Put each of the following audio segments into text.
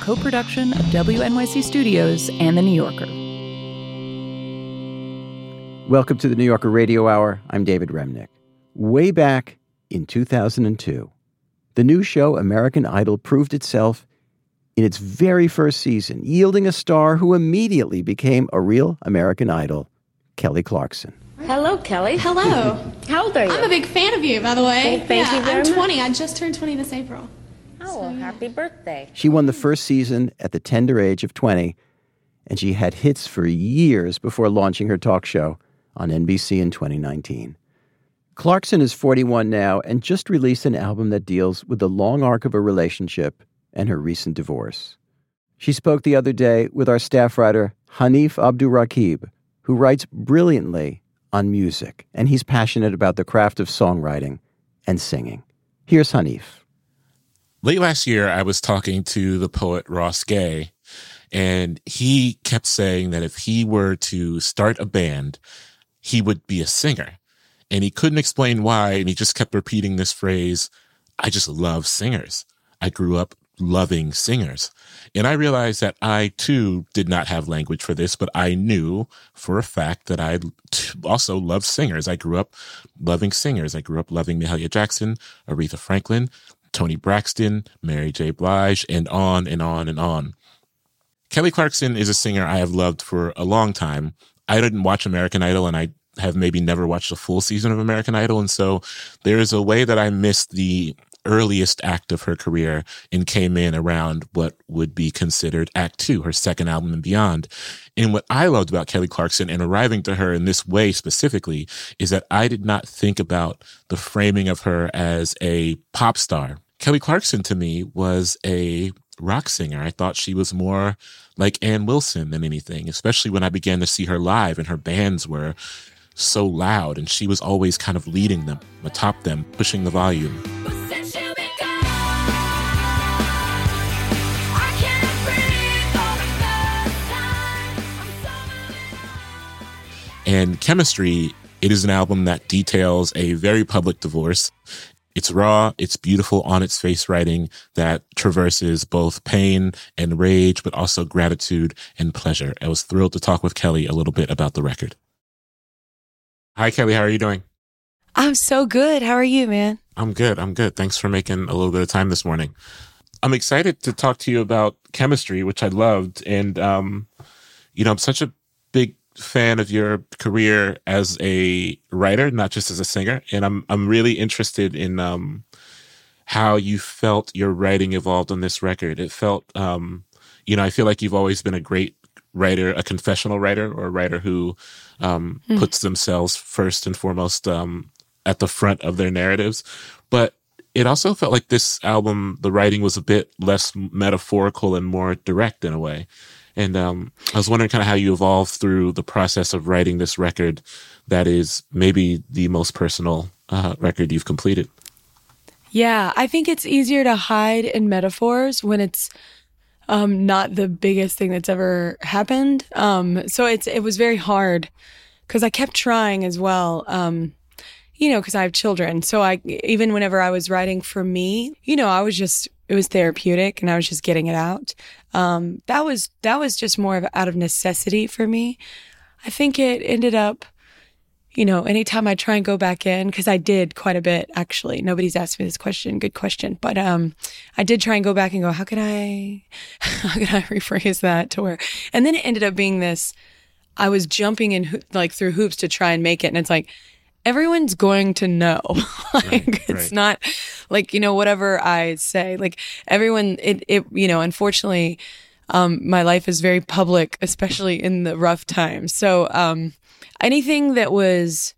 co production of WNYC Studios and The New Yorker. Welcome to the New Yorker Radio Hour. I'm David Remnick. Way back in 2002, the new show American Idol proved itself in its very first season, yielding a star who immediately became a real American Idol, Kelly Clarkson. Hello, Kelly. Hello. How old are you? I'm a big fan of you, by the way. Thank- thank yeah, you very I'm much. 20. I just turned 20 this April. Oh, well, happy birthday. She won the first season at the tender age of 20, and she had hits for years before launching her talk show on NBC in 2019. Clarkson is 41 now and just released an album that deals with the long arc of a relationship and her recent divorce. She spoke the other day with our staff writer, Hanif Abdurraqib, who writes brilliantly on music, and he's passionate about the craft of songwriting and singing. Here's Hanif. Late last year, I was talking to the poet Ross Gay, and he kept saying that if he were to start a band, he would be a singer. And he couldn't explain why. And he just kept repeating this phrase I just love singers. I grew up loving singers. And I realized that I too did not have language for this, but I knew for a fact that I also loved singers. I grew up loving singers. I grew up loving Mahalia Jackson, Aretha Franklin, Toni Braxton, Mary J. Blige, and on and on and on. Kelly Clarkson is a singer I have loved for a long time. I didn't watch American Idol and I have maybe never watched a full season of American Idol. And so there is a way that I missed the earliest act of her career and came in around what would be considered act two, her second album and beyond. And what I loved about Kelly Clarkson and arriving to her in this way specifically is that I did not think about the framing of her as a pop star. Kelly Clarkson to me was a rock singer. I thought she was more like Ann Wilson than anything, especially when I began to see her live and her bands were so loud and she was always kind of leading them, atop them, pushing the volume. And Chemistry, it is an album that details a very public divorce. It's raw, it's beautiful on its face writing that traverses both pain and rage, but also gratitude and pleasure. I was thrilled to talk with Kelly a little bit about the record. Hi, Kelly. How are you doing? I'm so good. How are you, man? I'm good. I'm good. Thanks for making a little bit of time this morning. I'm excited to talk to you about chemistry, which I loved. And, um, you know, I'm such a big fan of your career as a writer, not just as a singer. And I'm, I'm really interested in, um, how you felt your writing evolved on this record. It felt, um, you know, I feel like you've always been a great writer, a confessional writer or a writer who, um, puts themselves first and foremost, um, at the front of their narratives. But it also felt like this album, the writing was a bit less metaphorical and more direct in a way. And um, I was wondering kind of how you evolved through the process of writing this record that is maybe the most personal uh, record you've completed. Yeah, I think it's easier to hide in metaphors when it's um, not the biggest thing that's ever happened. Um, so it's it was very hard because I kept trying as well. Um, you know, because I have children. So I even whenever I was writing for me, you know, I was just it was therapeutic and I was just getting it out. Um, that was that was just more of out of necessity for me. I think it ended up you know, anytime I try and go back in, because I did quite a bit actually. Nobody's asked me this question. Good question. But um, I did try and go back and go, how can I, how can I rephrase that to where, and then it ended up being this. I was jumping in like through hoops to try and make it, and it's like everyone's going to know. like Right, it's right. not like, you know, whatever I say, like everyone it it you know, unfortunately um my life is very public, especially in the rough times. So, um anything that was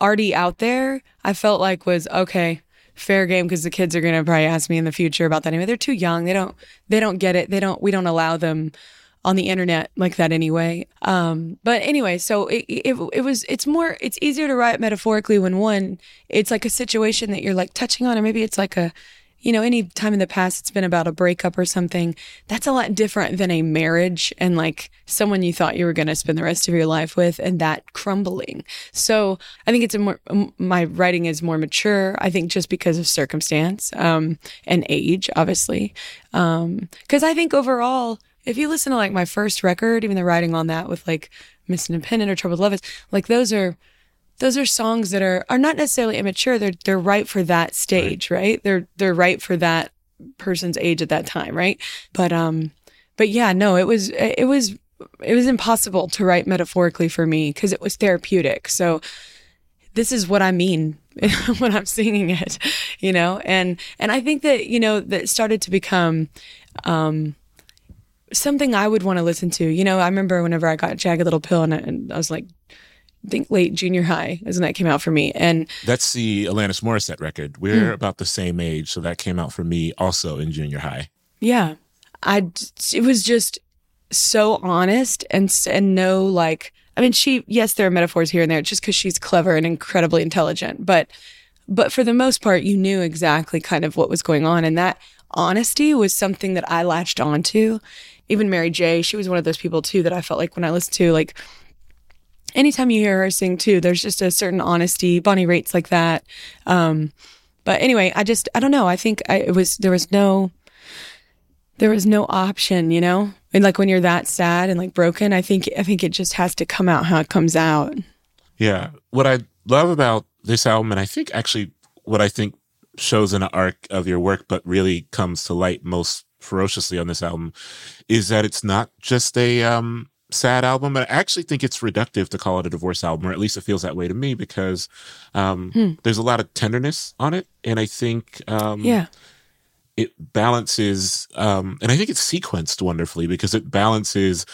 already out there, I felt like was okay, fair game because the kids are going to probably ask me in the future about that anyway. They're too young. They don't they don't get it. They don't we don't allow them on the internet like that anyway. Um, but anyway, so it, it it was it's more it's easier to write metaphorically when one it's like a situation that you're like touching on, or maybe it's like a you know any time in the past it's been about a breakup or something. That's a lot different than a marriage and like someone you thought you were going to spend the rest of your life with and that crumbling. So I think it's a more my writing is more mature. I think just because of circumstance um, and age, obviously. Because I think overall, if you listen to like my first record, even the writing on that with like Miss Independent or Troubled Love, is like those are those are songs that are are not necessarily immature. They're they're right for that stage, right? They're they're right for that person's age at that time, right? But um, but yeah, no, it was it was it was impossible to write metaphorically for me because it was therapeutic. So this is what I mean when I'm singing it, you know, and and I think that you know that started to become um, something I would want to listen to. You know, I remember whenever I got Jagged Little Pill, and I, and I was like, I think late junior high is when that came out for me, and That's the Alanis Morissette record. We're hmm. about the same age, so that came out for me also in junior high. Yeah. I it was just so honest and and no like I mean she yes there are metaphors here and there just cuz she's clever and incredibly intelligent but but for the most part you knew exactly kind of what was going on and that honesty was something that I latched onto even Mary J she was one of those people too that I felt like when I listened to like anytime you hear her sing too there's just a certain honesty Bonnie Raitt's like that um but anyway I just I don't know I think I, it was there was no there was no option, you know? And like when you're that sad and like broken, I think I think it just has to come out how it comes out. Yeah. What I love about this album, and I think actually what I think shows in an arc of your work, but really comes to light most ferociously on this album, is that it's not just a um, sad album. But I actually think it's reductive to call it a divorce album, or at least it feels that way to me because um, there's a lot of tenderness on it. And I think um, Yeah. it balances um and i think it's sequenced wonderfully because it balances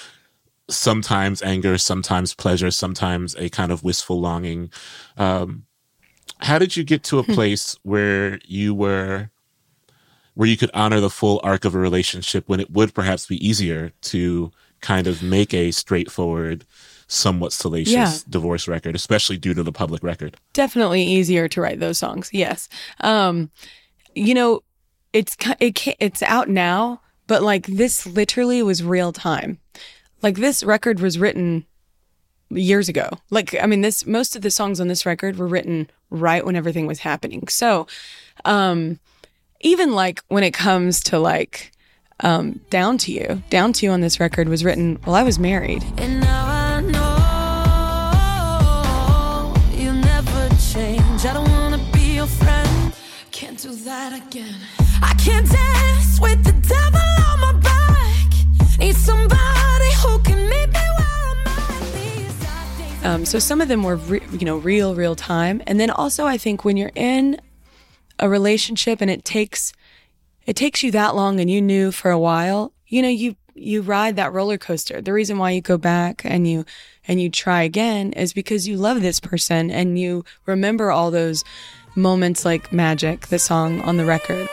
sometimes anger sometimes pleasure sometimes a kind of wistful longing um how did you get to a place where you were where you could honor the full arc of a relationship when it would perhaps be easier to kind of make a straightforward somewhat salacious Yeah. divorce record especially due to the public record Definitely easier to write those songs. Yes. Um you know, it's it it's out now, but like this literally was real time. Like this record was written years ago. Like I mean this most of the songs on this record were written right when everything was happening. So, um even like when it comes to like um down to you, down to you on this record was written while I was married. And now I know you'll never change. I don't wanna be your friend. Can't do that again. I can't dance with the devil on my back. Need somebody who can meet me where I'm at. These dark days. Um, so some of them were, re- you know, real, real time. And then also, I think when you're in a relationship and it takes, it takes you that long, and you knew for a while, you know, you you ride that roller coaster. The reason why you go back and you and you try again is because you love this person and you remember all those moments like magic, the song on the record.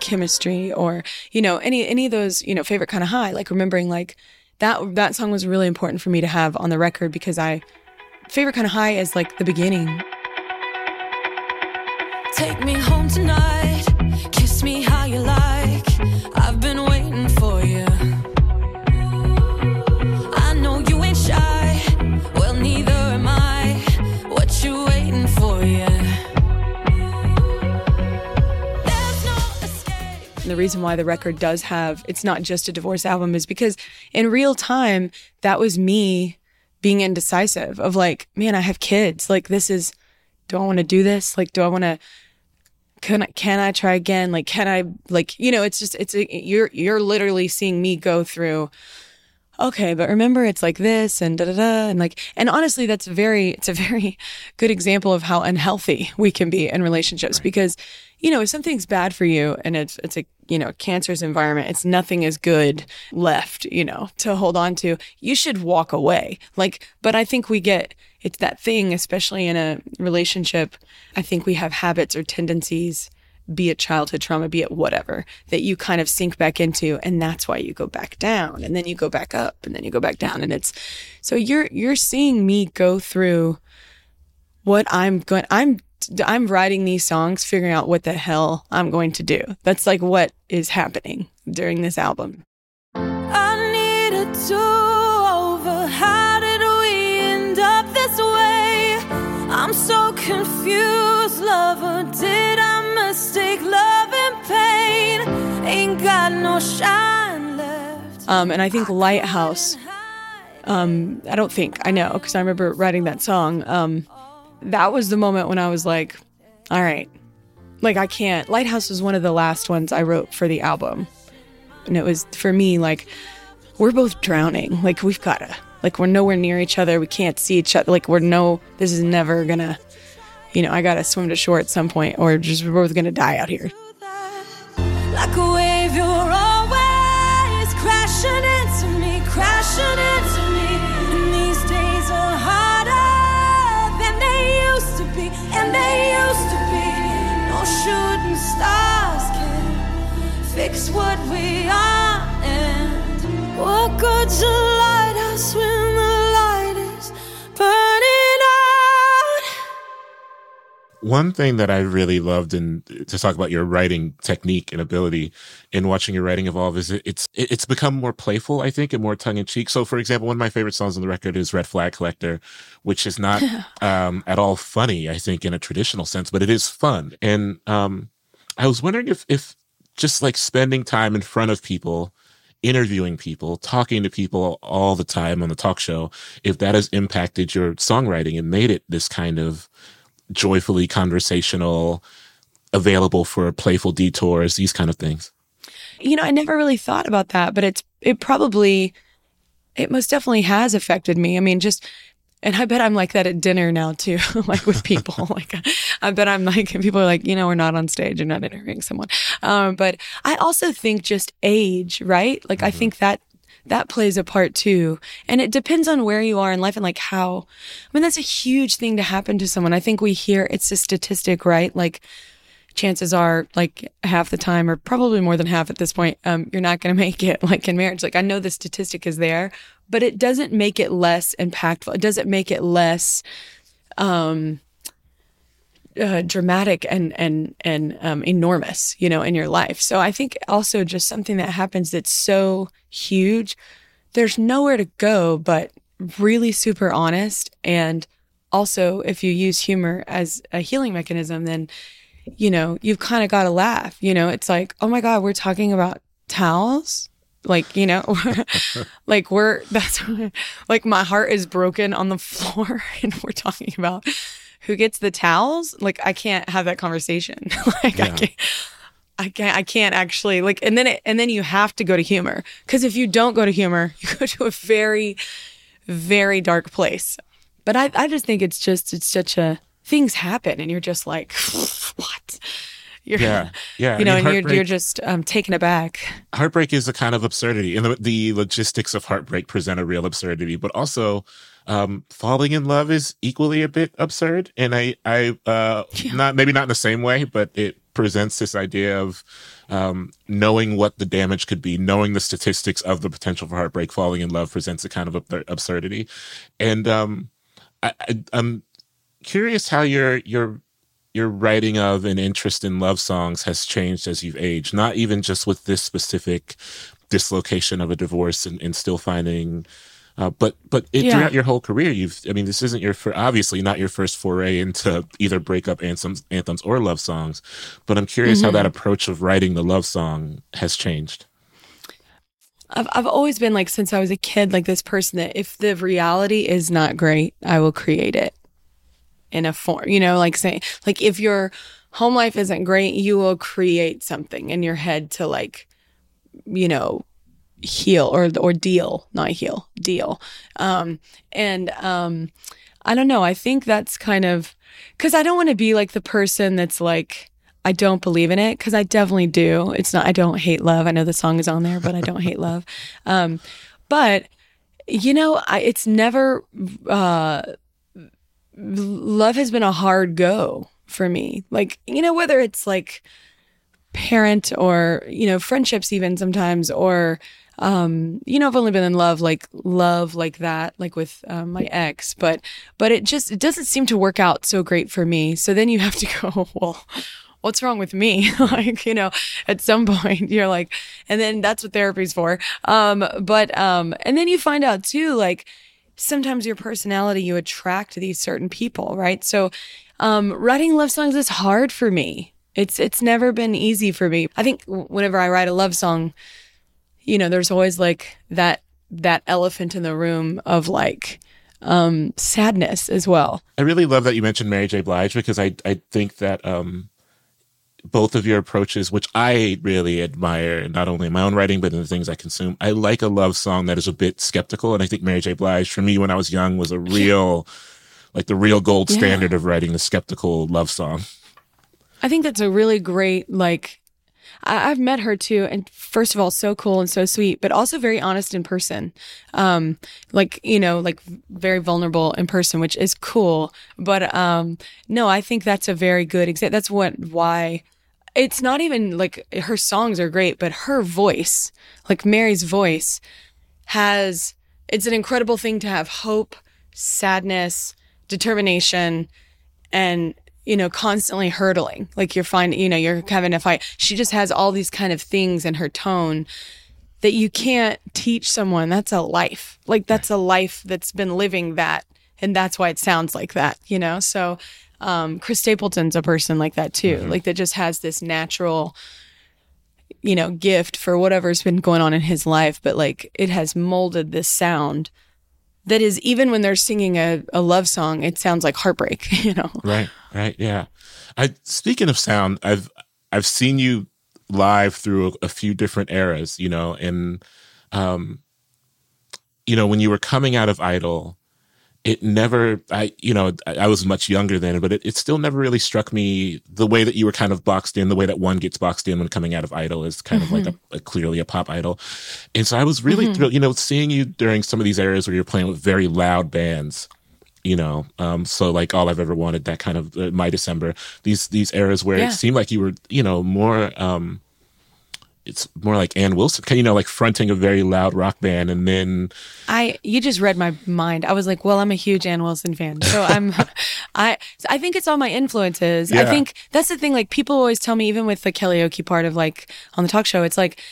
Chemistry or you know any any of those you know favorite kind of high like remembering like that that song was really important for me to have on the record because I favorite kind of high is like the beginning Take me home tonight. The reason why the record does have it's not just a divorce album is because in real time that was me being indecisive of like man I have kids like this is do I want to do this like do I want to can I, can I try again? Like, can I, like, you know, it's just, it's, a, you're, you're literally seeing me go through, okay, but remember it's like this and da da da. And like, and honestly, that's very, it's a very good example of how unhealthy we can be in relationships because, you know, if something's bad for you and it's, it's a, you know, cancerous environment, it's nothing is good left, you know, to hold on to. You should walk away. Like, but I think we get, it's that thing, especially in a relationship. I think we have habits or tendencies be it childhood trauma, be it whatever, that you kind of sink back into. And that's why you go back down and then you go back up and then you go back down. And it's so you're, you're seeing me go through what I'm going, I'm, I'm writing these songs, figuring out what the hell I'm going to do. That's like what is happening during this album. I need a do over. How did we end up this way? I'm so confused, lover. Did I mistake love and pain? Ain't got no shine left. Um, and I think Lighthouse, um, I don't think, I know, because I remember writing that song. Um, that was the moment when I was like, all right, like I can't. Lighthouse was one of the last ones I wrote for the album. And it was for me like, we're both drowning. Like we've got to, like we're nowhere near each other. We can't see each other. Like we're no, this is never gonna, you know, I gotta swim to shore at some point or just we're both gonna die out here. Like what we are. And what good's a lighthouse when the light is burning out? One thing that I really loved and to talk about your writing technique and ability in watching your writing evolve is it, it's it's become more playful, I think, and more tongue in cheek. So, for example, one of my favorite songs on the record is "Red Flag Collector," which is not um, at all funny, I think, in a traditional sense, but it is fun. And um, I was wondering if if just like spending time in front of people interviewing people, talking to people all the time on the talk show, if that has impacted your songwriting and made it this kind of joyfully conversational, available for playful detours, these kind of things. You know, I never really thought about that, but it's it probably it most definitely has affected me. I mean, just and I bet I'm like that at dinner now too, like with people. like I bet I'm like people are like, you know, we're not on stage, you're not interviewing someone. Um, but I also think just age, right? Like I think that that plays a part too. And it depends on where you are in life and like how, I mean, that's a huge thing to happen to someone. I think we hear it's a statistic, right? Like chances are like half the time or probably more than half at this point, um, you're not going to make it like in marriage. Like I know the statistic is there, but it doesn't make it less impactful. It doesn't make it less, um, uh, dramatic and and and um, enormous, you know, in your life. So I think also just something that happens that's so huge. There's nowhere to go but really super honest, and also if you use humor as a healing mechanism, then you know you've kind of got to laugh. You know, it's like, oh my god, we're talking about towels. Like you know, like we're that's like my heart is broken on the floor, and we're talking about who gets the towels like i can't have that conversation like i can't I can't, I can't actually like, and then it, and then you have to go to humor. Cause if you don't go to humor, you go to a very, very dark place. But I, I just think it's just, it's such a, things happen and you're just like, what? You're, Yeah, yeah. You know, I mean, and you're, you're just um, taken aback. heartbreak is a kind of absurdity and the, the logistics of heartbreak present a real absurdity but also um falling in love is equally a bit absurd and i i uh not maybe not in the same way but it presents this idea of um knowing what the damage could be knowing the statistics of the potential for heartbreak falling in love presents a kind of ab- absurdity and um I, I i'm curious how your your your writing of and interest in love songs has changed as you've aged, not even just with this specific dislocation of a divorce and, and still finding, uh, but but it, Yeah. throughout your whole career, you've. I mean, this isn't your fir- obviously not your first foray into either breakup anthems, anthems or love songs, but I'm curious how that approach of writing the love song has changed. I've, I've always been like, since I was a kid, like this person that if the reality is not great, I will create it in a form, you know, like saying, like if you're home life isn't great, you will create something in your head to like, you know, heal or or deal, not heal, deal. Um, and um, I don't know. I think that's kind of because I don't want to be like the person that's like. I don't believe in it because I definitely do. It's not. I don't hate love. I know the song is on there, but I don't hate love. Um, but you know, I, it's never. Uh, love has been a hard go for me. Like you know, whether it's like parent or you know friendships, even sometimes, or um you know i've only been in love like love like that like with um, my ex but but it just it doesn't seem to work out so great for me. So then you have to go well what's wrong with me? Like you know at some point you're like and then that's what therapy's for. Um but um and then you find out too like sometimes your personality you attract these certain people right so um writing love songs is hard for me it's it's never been easy for me i think whenever i write a love song you know, there's always like that that elephant in the room of like um sadness as well. I really love that you mentioned Mary J. Blige because I I think that um both of your approaches, which I really admire, not only in my own writing but in the things I consume. I like a love song that is a bit skeptical, and I think Mary J. Blige, for me, when I was young, was a real, like the real gold Yeah. standard of writing the skeptical love song. I think that's a really great like I, I've met her too, and first of all, so cool and so sweet, but also very honest in person. Um, like you know, like very vulnerable in person, which is cool. But um, no, I think that's a very good example. That's what why it's not even like her songs are great, but her voice, like Mary's voice, has it's an incredible thing to have hope, sadness, determination, and you know constantly hurtling. Like you're finding you know you're having a fight. She just has all these kind of things in her tone that you can't teach someone. That's a life. Like that's a life that's been living that and that's why it sounds like that you know? So um chris stapleton's a person like that too like that just has this natural you know gift for whatever's been going on in his life but like it has molded this sound that is even when they're singing a, a love song it sounds like heartbreak you know Right, right, yeah. I speaking of sound, I've I've seen you live through a, a few different eras, you know, and um, you know when you were coming out of Idol, it never, I, you know, I, I was much younger then, but it, it still never really struck me the way that you were kind of boxed in, the way that one gets boxed in when coming out of Idol is kind of like a, a clearly a pop idol, and so I was really thrilled, you know, seeing you during some of these eras where you're playing with very loud bands you know um so like all i've ever wanted that kind of uh, my december these these eras where Yeah. it seemed like you were you know more um it's more like Ann Wilson, you know, like fronting a very loud rock band, and then I you just read my mind. I was like, well, I'm a huge Ann Wilson fan, so I'm, I I think it's all my influences. I think that's the thing. Like people always tell me, even with the karaoke part of like on the talk show, it's like.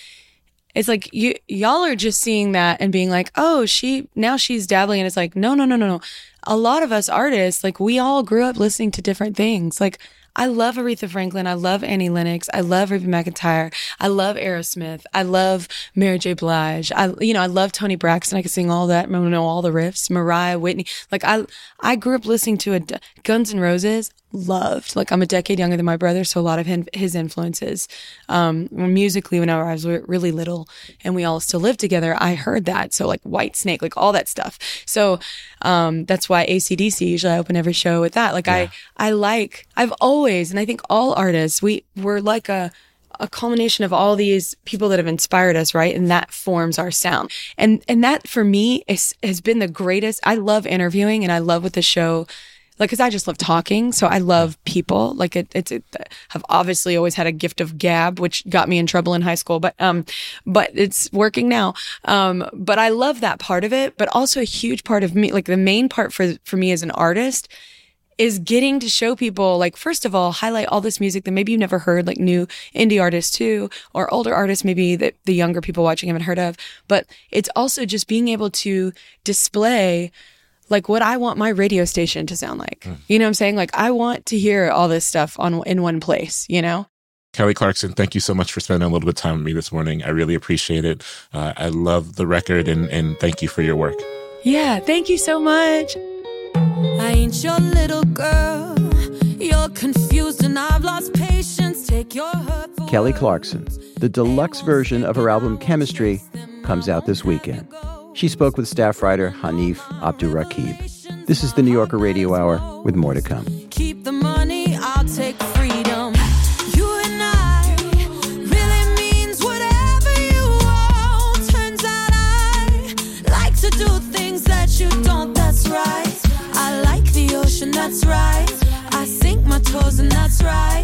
It's like you y'all are just seeing that and being like, "Oh, she now she's dabbling." And it's like, "No, no, no, no, no." A lot of us artists, like we all grew up listening to different things. Like I love Aretha Franklin. I love Annie Lennox. I love Reba McEntire. I love Aerosmith. I love Mary J. Blige. I, you know, I love Toni Braxton. I can sing all that. I know all the riffs. Mariah, Whitney. Like I, I grew up listening to a Guns N' Roses. Loved. Like I'm a decade younger than my brother, so a lot of him, his influences, um, musically. Whenever I was really little, and we all still lived together, I heard that. So like Whitesnake, like all that stuff. So, um, that's why AC/DC usually I open every show with that. Like I, I like. I've always, and I think all artists, we we're like a a culmination of all these people that have inspired us, right? And that forms our sound. And and that for me is has been the greatest. I love interviewing and I love what the show like cuz I just love talking, so I love people. Like it it's it, have obviously always had a gift of gab which got me in trouble in high school, but um but it's working now. Um but I love that part of it, but also a huge part of me like the main part for for me as an artist is getting to show people like first of all highlight all this music that maybe you've never heard like new indie artists too or older artists maybe that the younger people watching haven't heard of but it's also just being able to display like what I want my radio station to sound like. You know what I'm saying? Like I want to hear all this stuff on in one place, you know? Kelly Clarkson, thank you so much for spending a little bit of time with me this morning. I really appreciate it. Uh, I love the record and, and thank you for your work. Yeah, thank you so much. I ain't your little girl. You're confused and I've lost patience. Take your hurt for Kelly Clarkson. The deluxe version of her album Chemistry comes out this weekend. She spoke with staff writer Hanif Abdurraqib. This is the New Yorker Radio Hour with more to come. keep the money, I'll take freedom. You and I really means whatever you want. Turns out I like to do things that you don't, that's right. I like the ocean, that's right. I sink my toes, and that's right.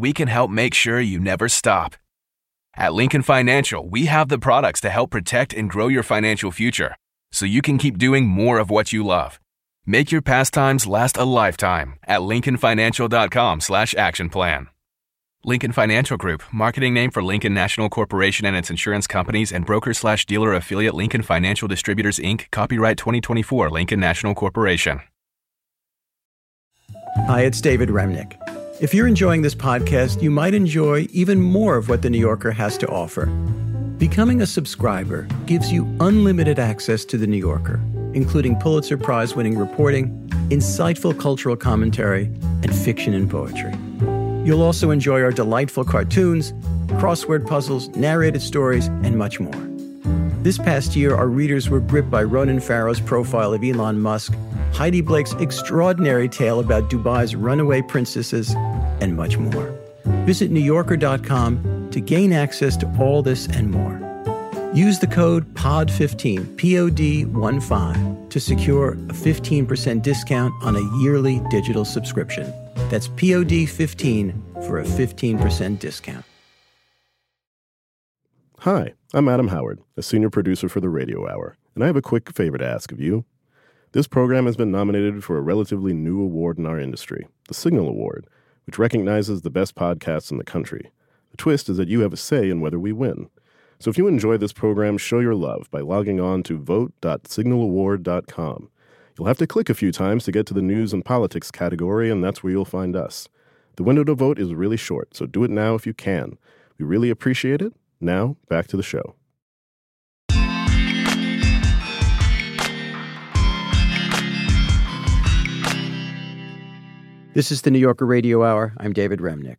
we can help make sure you never stop. At Lincoln Financial, we have the products to help protect and grow your financial future so you can keep doing more of what you love. Make your pastimes last a lifetime at lincolnfinancial.com slash action plan. Lincoln Financial Group, marketing name for Lincoln National Corporation and its insurance companies and broker slash dealer affiliate Lincoln Financial Distributors Inc., copyright 2024 Lincoln National Corporation. Hi, it's David Remnick. If you're enjoying this podcast, you might enjoy even more of what The New Yorker has to offer. Becoming a subscriber gives you unlimited access to The New Yorker, including Pulitzer Prize winning reporting, insightful cultural commentary, and fiction and poetry. You'll also enjoy our delightful cartoons, crossword puzzles, narrated stories, and much more. This past year, our readers were gripped by Ronan Farrow's profile of Elon Musk, Heidi Blake's extraordinary tale about Dubai's runaway princesses, and much more. Visit NewYorker.com to gain access to all this and more. Use the code POD15, P O D 1 5, to secure a 15% discount on a yearly digital subscription. That's POD 15 for a 15% discount. Hi, I'm Adam Howard, a senior producer for the Radio Hour, and I have a quick favor to ask of you. This program has been nominated for a relatively new award in our industry, the Signal Award, which recognizes the best podcasts in the country. The twist is that you have a say in whether we win. So if you enjoy this program, show your love by logging on to vote.signalaward.com. You'll have to click a few times to get to the news and politics category, and that's where you'll find us. The window to vote is really short, so do it now if you can. We really appreciate it. Now, back to the show. This is the New Yorker Radio Hour. I'm David Remnick.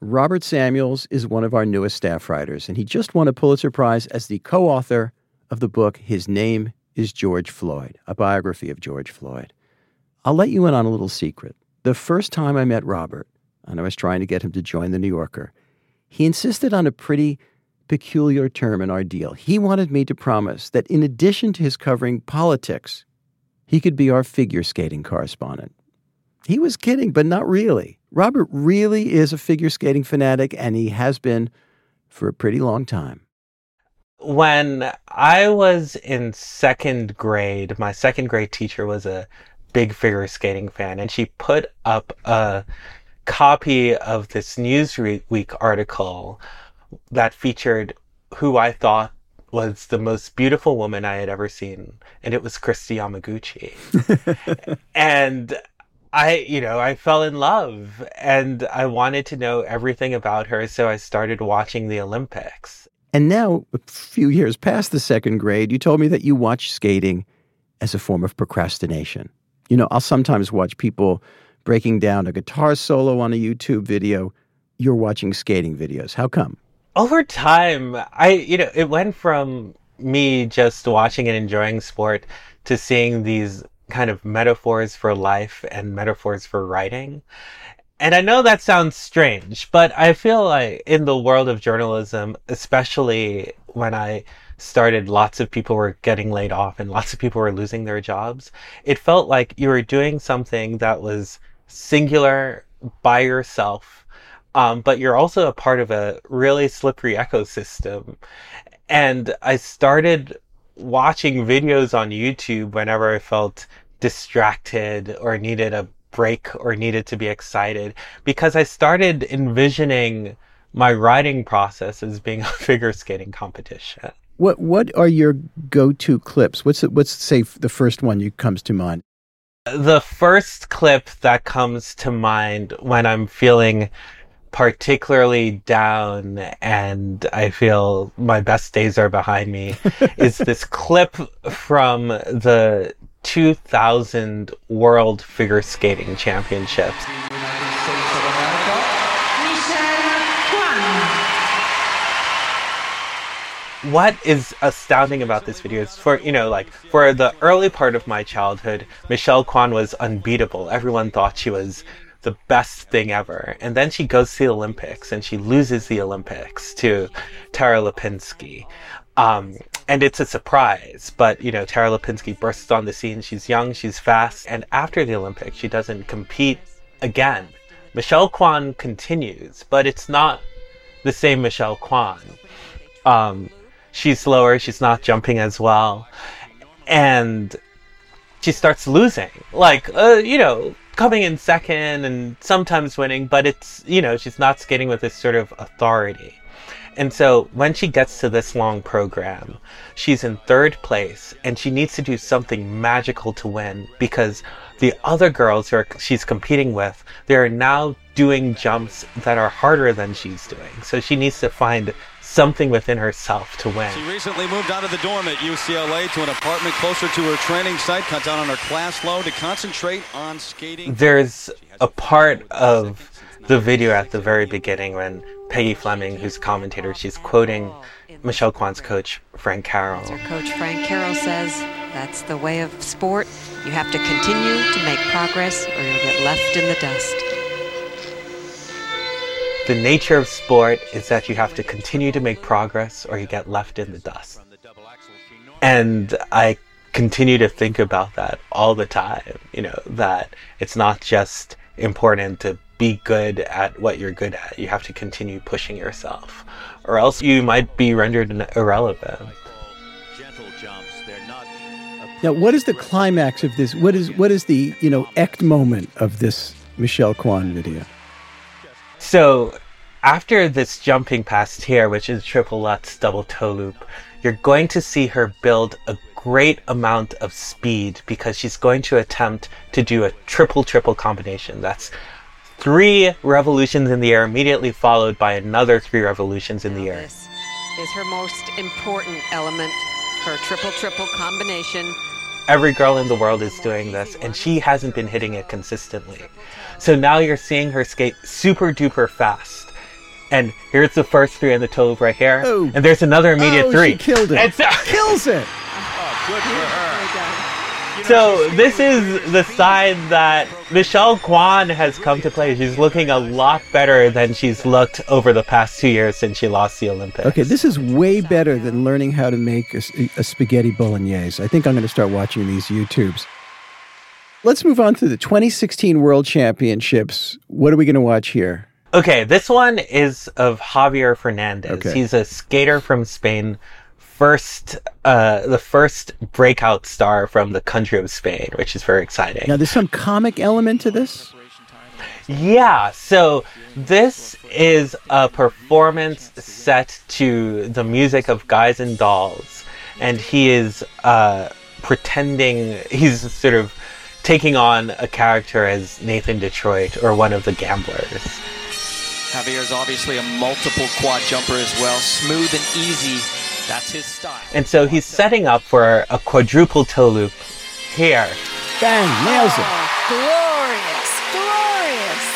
Robert Samuels is one of our newest staff writers, and he just won a Pulitzer Prize as the co author of the book His Name is George Floyd, a biography of George Floyd. I'll let you in on a little secret. The first time I met Robert, and I was trying to get him to join the New Yorker, he insisted on a pretty peculiar term in our deal. He wanted me to promise that in addition to his covering politics, he could be our figure skating correspondent. He was kidding, but not really. Robert really is a figure skating fanatic, and he has been for a pretty long time. When I was in second grade, my second grade teacher was a big figure skating fan, and she put up a copy of this Newsweek article that featured who I thought was the most beautiful woman I had ever seen, and it was Kristi Yamaguchi. and I, you know, I fell in love and I wanted to know everything about her, so I started watching the Olympics. And now, a few years past the second grade, you told me that you watch skating as a form of procrastination. You know, I'll sometimes watch people breaking down a guitar solo on a YouTube video. You're watching skating videos. How come? Over time, I, you know, it went from me just watching and enjoying sport to seeing these kind of metaphors for life and metaphors for writing. And I know that sounds strange, but I feel like in the world of journalism, especially when I started, lots of people were getting laid off and lots of people were losing their jobs. It felt like you were doing something that was singular by yourself um, but you're also a part of a really slippery ecosystem. And I started watching videos on YouTube whenever I felt distracted or needed a break or needed to be excited because I started envisioning my writing process as being a figure skating competition. What what are your go-to clips? What's the, what's say the first one you comes to mind? The first clip that comes to mind when I'm feeling particularly down and I feel my best days are behind me is this clip from the 2000 World Figure Skating Championships. what is astounding about this video is for you know like for the early part of my childhood michelle kwan was unbeatable. Everyone thought she was the best thing ever. And then she goes to the olympics and she loses the olympics to tara lipinski um, and it's a surprise but you know tara lipinski bursts on the scene she's young she's fast and after the olympics she doesn't compete again michelle kwan continues but it's not the same michelle kwan um, she's slower, she's not jumping as well. And she starts losing. Like, uh, you know, coming in second and sometimes winning, but it's, you know, she's not skating with this sort of authority. And so when she gets to this long program, she's in third place and she needs to do something magical to win because the other girls who are, she's competing with, they're now doing jumps that are harder than she's doing. So she needs to find something within herself to win. She recently moved out of the dorm at UCLA to an apartment closer to her training site, cut down on her class load to concentrate on skating. There's a part of the video at the very beginning when Peggy Fleming, who's commentator, she's quoting Michelle Kwan's coach, Frank Carroll. Coach Frank Carroll says that's the way of sport. You have to continue to make progress or you'll get left in the dust. The nature of sport is that you have to continue to make progress or you get left in the dust. And I continue to think about that all the time, you know, that it's not just important to be good at what you're good at. You have to continue pushing yourself, or else you might be rendered irrelevant. Now, what is the climax of this? What is what is the you know echt moment of this Michelle Kwan video? So after this jumping past here, which is triple Lutz double toe loop, you're going to see her build a great amount of speed because she's going to attempt to do a triple triple combination. That's three revolutions in the air immediately followed by another three revolutions in the air. This is her most important element, her triple triple combination. Every girl in the world is doing this, and she hasn't been hitting it consistently. So now you're seeing her skate super duper fast. And here's the first three in the toe loop right here. Oh. And there's another immediate oh, three. She killed it. And so, Kills it. Oh, good for her. So this is the side that Michelle Kwan has come to play. She's looking a lot better than she's looked over the past two years since she lost the Olympics. Okay, this is way better than learning how to make a, a spaghetti bolognese. I think I'm going to start watching these YouTubes. Let's move on to the 2016 World Championships. What are we going to watch here? Okay, this one is of Javier Fernandez. Okay. He's a skater from Spain, first uh, the first breakout star from the country of Spain, which is very exciting. Now, there's some comic element to this. Yeah, so this is a performance set to the music of Guys and Dolls, and he is uh, pretending he's sort of taking on a character as Nathan Detroit or one of the gamblers. Javier is obviously a multiple quad jumper as well. Smooth and easy. That's his style. And so he's setting up for a quadruple toe loop here. Bang, nails it. Oh, glorious, glorious.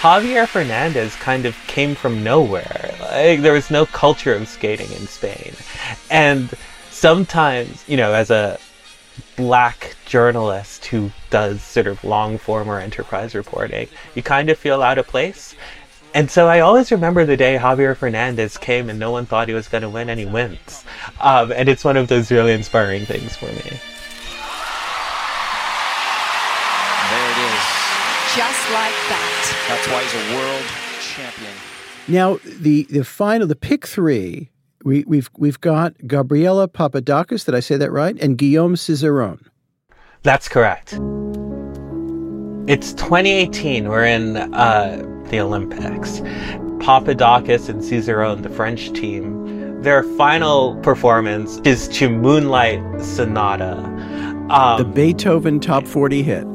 Javier Fernandez kind of came from nowhere. Like, there was no culture of skating in Spain. And sometimes, you know, as a black journalist who does sort of long form or enterprise reporting, you kind of feel out of place. And so I always remember the day Javier Fernandez came and no one thought he was going to win, and he wins. Um, and it's one of those really inspiring things for me. There it is. Just like that. That's why he's a world champion. Now, the, the final, the pick three, we, we've, we've got Gabriela Papadakis, did I say that right? And Guillaume Cizeron. That's correct. It's 2018. We're in uh, the Olympics. Papadakis and Cizeron, the French team, their final performance is to Moonlight Sonata. Um, the Beethoven top 40 hit.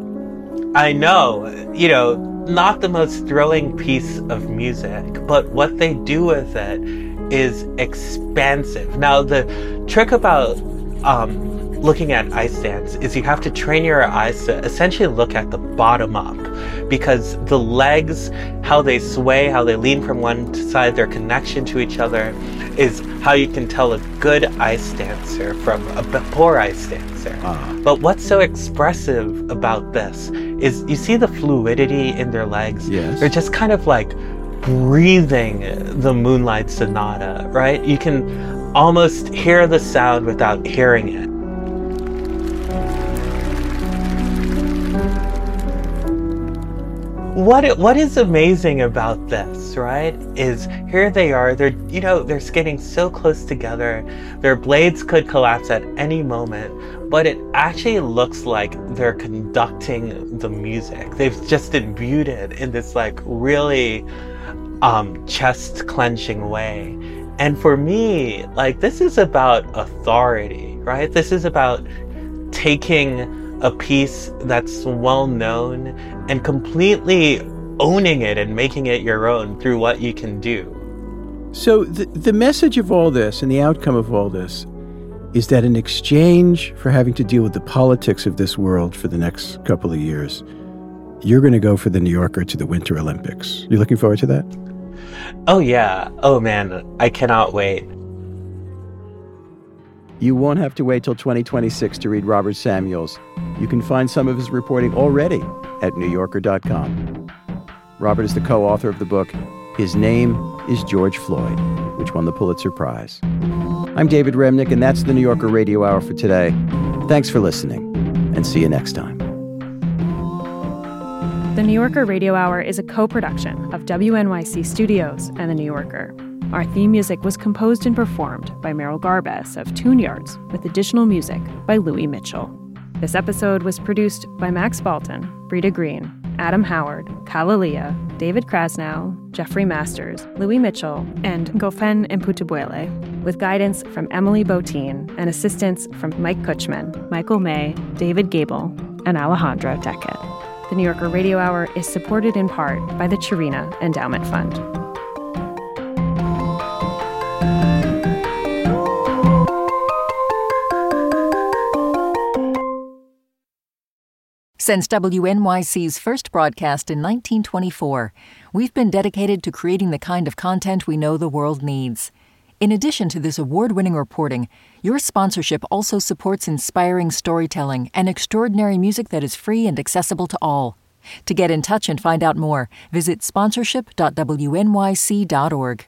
I know, you know, not the most thrilling piece of music, but what they do with it is expansive. Now, the trick about um, looking at ice dance is you have to train your eyes to essentially look at the bottom up because the legs, how they sway, how they lean from one side, their connection to each other is how you can tell a good ice dancer from a poor ice dancer. Uh, But what's so expressive about this is you see the fluidity in their legs. Yes. They're just kind of like breathing the Moonlight Sonata, right? You can almost hear the sound without hearing it. What what is amazing about this right is here they are they're you know they're skating so close together. Their blades could collapse at any moment but it actually looks like they're conducting the music. They've just imbued it in this like really um chest clenching way. And for me like this is about authority right? This is about taking a piece that's well known and completely owning it and making it your own through what you can do. So, the, the message of all this and the outcome of all this is that in exchange for having to deal with the politics of this world for the next couple of years, you're going to go for the New Yorker to the Winter Olympics. You're looking forward to that? Oh, yeah. Oh, man. I cannot wait. You won't have to wait till 2026 to read Robert Samuels. You can find some of his reporting already at NewYorker.com. Robert is the co author of the book, His Name is George Floyd, which won the Pulitzer Prize. I'm David Remnick, and that's the New Yorker Radio Hour for today. Thanks for listening, and see you next time. The New Yorker Radio Hour is a co production of WNYC Studios and The New Yorker. Our theme music was composed and performed by Merrill Garbus of Tune Yards, with additional music by Louis Mitchell. This episode was produced by Max Balton, Britta Greene, Adam Howard, Kalalea, David Krasnow, Jeffrey Masters, Louis Mitchell, and Ngofeen Mputubwele, with guidance from Emily Botein and assistance from Mike Kutchman, Michael May, David Gable, and Alejandra Decker. The New Yorker Radio Hour is supported in part by the Cherena Endowment Fund. Since WNYC's first broadcast in 1924, we've been dedicated to creating the kind of content we know the world needs. In addition to this award winning reporting, your sponsorship also supports inspiring storytelling and extraordinary music that is free and accessible to all. To get in touch and find out more, visit sponsorship.wnyc.org.